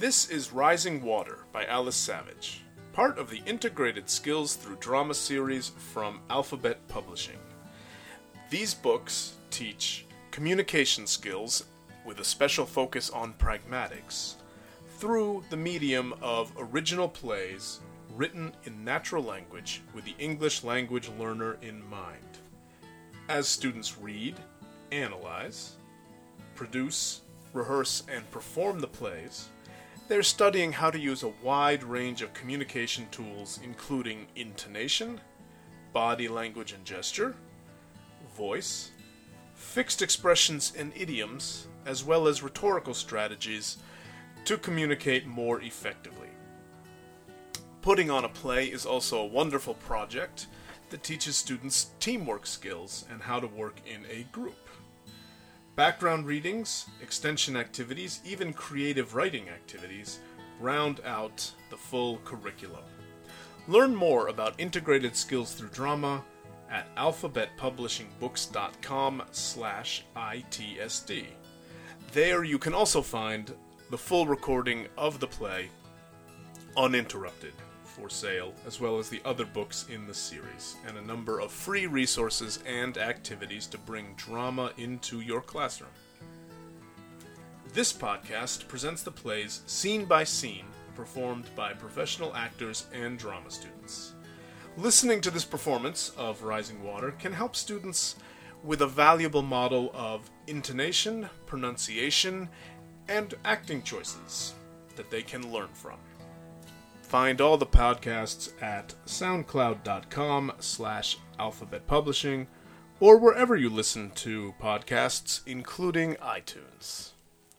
This is Rising Water by Alice Savage, part of the Integrated Skills Through Drama series from Alphabet Publishing. These books teach communication skills with a special focus on pragmatics through the medium of original plays written in natural language with the English language learner in mind. As students read, analyze, produce, rehearse, and perform the plays, they're studying how to use a wide range of communication tools, including intonation, body language and gesture, voice, fixed expressions and idioms, as well as rhetorical strategies to communicate more effectively. Putting on a play is also a wonderful project that teaches students teamwork skills and how to work in a group. Background readings, extension activities, even creative writing activities round out the full curriculum. Learn more about integrated skills through drama at alphabetpublishingbooks.com slash ITSD. There you can also find the full recording of the play uninterrupted for sale, as well as the other books in the series, and a number of free resources and activities to bring drama into your classroom. This podcast presents the plays scene by scene, performed by professional actors and drama students. Listening to this performance of Rising Water can help students with a valuable model of intonation, pronunciation, and acting choices that they can learn from. Find all the podcasts at soundcloud.com slash alphabet publishing or wherever you listen to podcasts, including iTunes.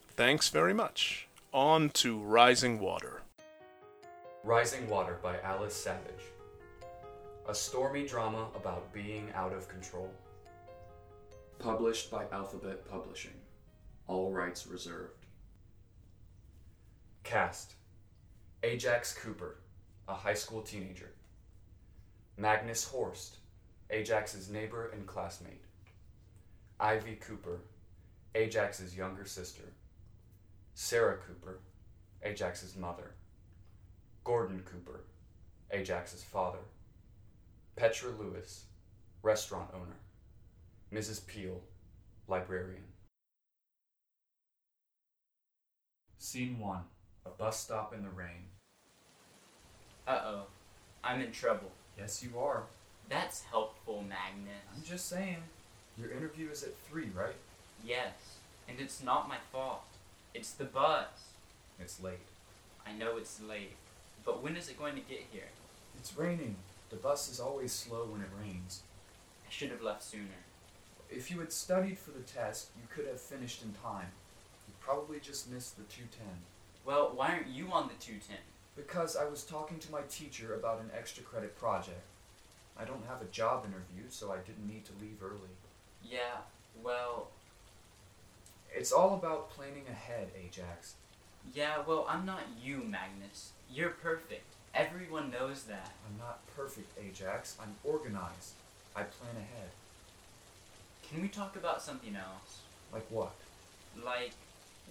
Thanks very much. On to Rising Water. Rising Water by Alice Savage. A stormy drama about being out of control. Published by Alphabet Publishing. All rights reserved. Cast Ajax Cooper, a high school teenager. Magnus Horst, Ajax's neighbor and classmate. Ivy Cooper, Ajax's younger sister. Sarah Cooper, Ajax's mother. Gordon Cooper, Ajax's father. Petra Lewis, restaurant owner. Mrs. Peel, librarian. Scene 1 A bus stop in the rain. Uh oh. I'm in trouble. Yes, you are. That's helpful, Magnus. I'm just saying. Your interview is at 3, right? Yes. And it's not my fault. It's the bus. It's late. I know it's late. But when is it going to get here? It's raining. The bus is always slow when it rains. I should have left sooner. If you had studied for the test, you could have finished in time. You probably just missed the 210. Well, why aren't you on the 210? Because I was talking to my teacher about an extra credit project. I don't have a job interview, so I didn't need to leave early. Yeah, well, It's all about planning ahead, Ajax. yeah, well, I'm not you, Magnus. You're perfect. Everyone knows that. I'm not perfect, Ajax. I'm organized. I plan ahead. Can we talk about something else? Like what? Like,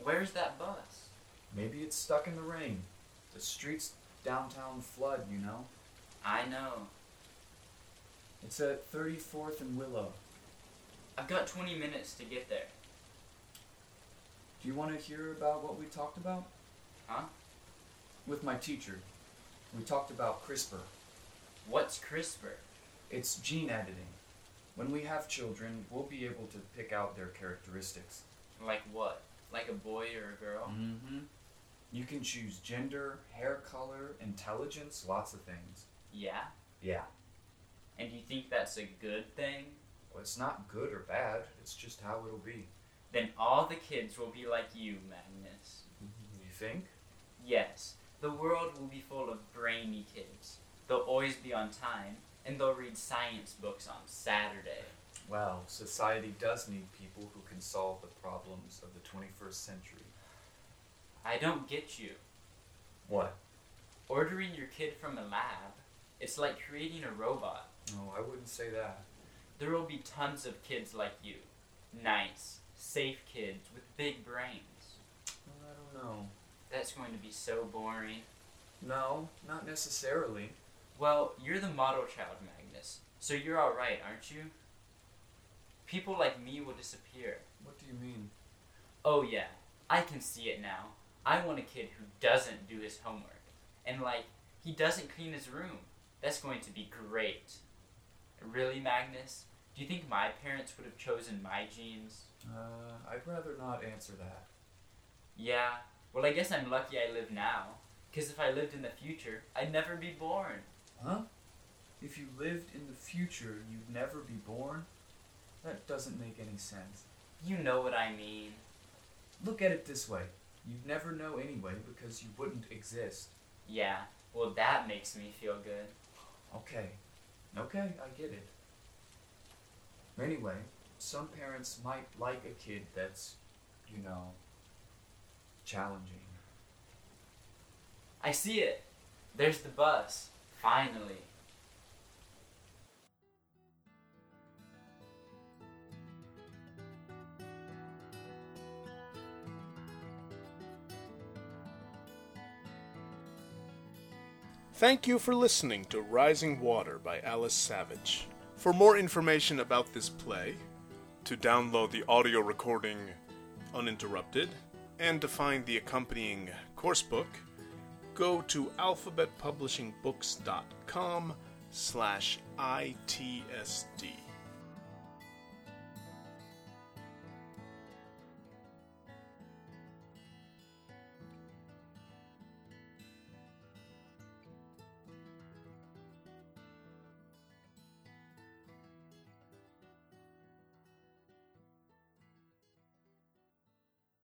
where's that bus? Maybe it's stuck in the rain. The streets downtown flood, you know? I know. It's at 34th and Willow. I've got 20 minutes to get there. Do you want to hear about what we talked about? Huh? With my teacher. We talked about CRISPR. What's CRISPR? It's gene editing. When we have children, we'll be able to pick out their characteristics. Like what? Like a boy or a girl? Mm-hmm. You can choose gender, hair color, intelligence, lots of things. Yeah. Yeah. And do you think that's a good thing? Well, it's not good or bad. It's just how it'll be. Then all the kids will be like you, Magnus. Mm-hmm. You think? Yes, the world will be full of brainy kids. They'll always be on time, and they'll read science books on Saturday. Well, society does need people who can solve the problems of the 21st century. I don't get you. What? Ordering your kid from a lab, it's like creating a robot. No, I wouldn't say that. There will be tons of kids like you. Nice, safe kids with big brains. I don't know. That's going to be so boring. No, not necessarily. Well, you're the model child, Magnus, so you're alright, aren't you? People like me will disappear. What do you mean? Oh, yeah, I can see it now. I want a kid who doesn't do his homework. And, like, he doesn't clean his room. That's going to be great. Really, Magnus? Do you think my parents would have chosen my genes? Uh, I'd rather not answer that. Yeah, well, I guess I'm lucky I live now. Because if I lived in the future, I'd never be born. Huh? If you lived in the future, you'd never be born? That doesn't make any sense. You know what I mean. Look at it this way you'd never know anyway because you wouldn't exist. Yeah, well, that makes me feel good. Okay. Okay, I get it. Anyway, some parents might like a kid that's, you know, challenging. I see it. There's the bus. Finally. Thank you for listening to Rising Water by Alice Savage. For more information about this play, to download the audio recording uninterrupted, and to find the accompanying course book, go to alphabetpublishingbooks.com slash ITSD.